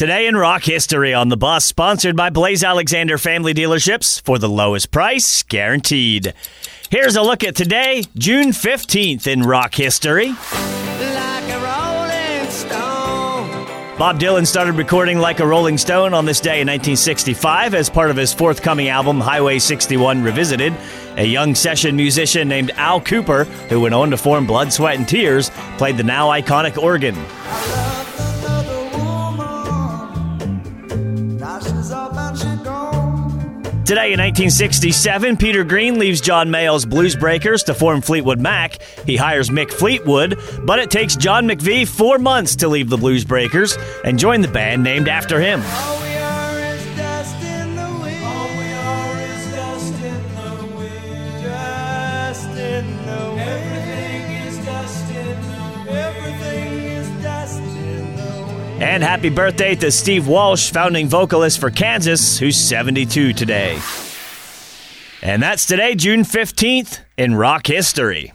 Today in rock history on the bus, sponsored by Blaise Alexander Family Dealerships for the lowest price guaranteed. Here's a look at today, June 15th in rock history. Bob Dylan started recording Like a Rolling Stone on this day in 1965 as part of his forthcoming album Highway 61 Revisited. A young session musician named Al Kooper, who went on to form Blood, Sweat, and Tears, played the now iconic organ. Today in 1967, Peter Green leaves John Mayall's Blues Breakers to form Fleetwood Mac. He hires Mick Fleetwood, but it takes John McVie four months to leave the Blues Breakers and join the band named after him. And happy birthday to Steve Walsh, founding vocalist for Kansas, who's 72 today. And that's today, June 15th, in rock history.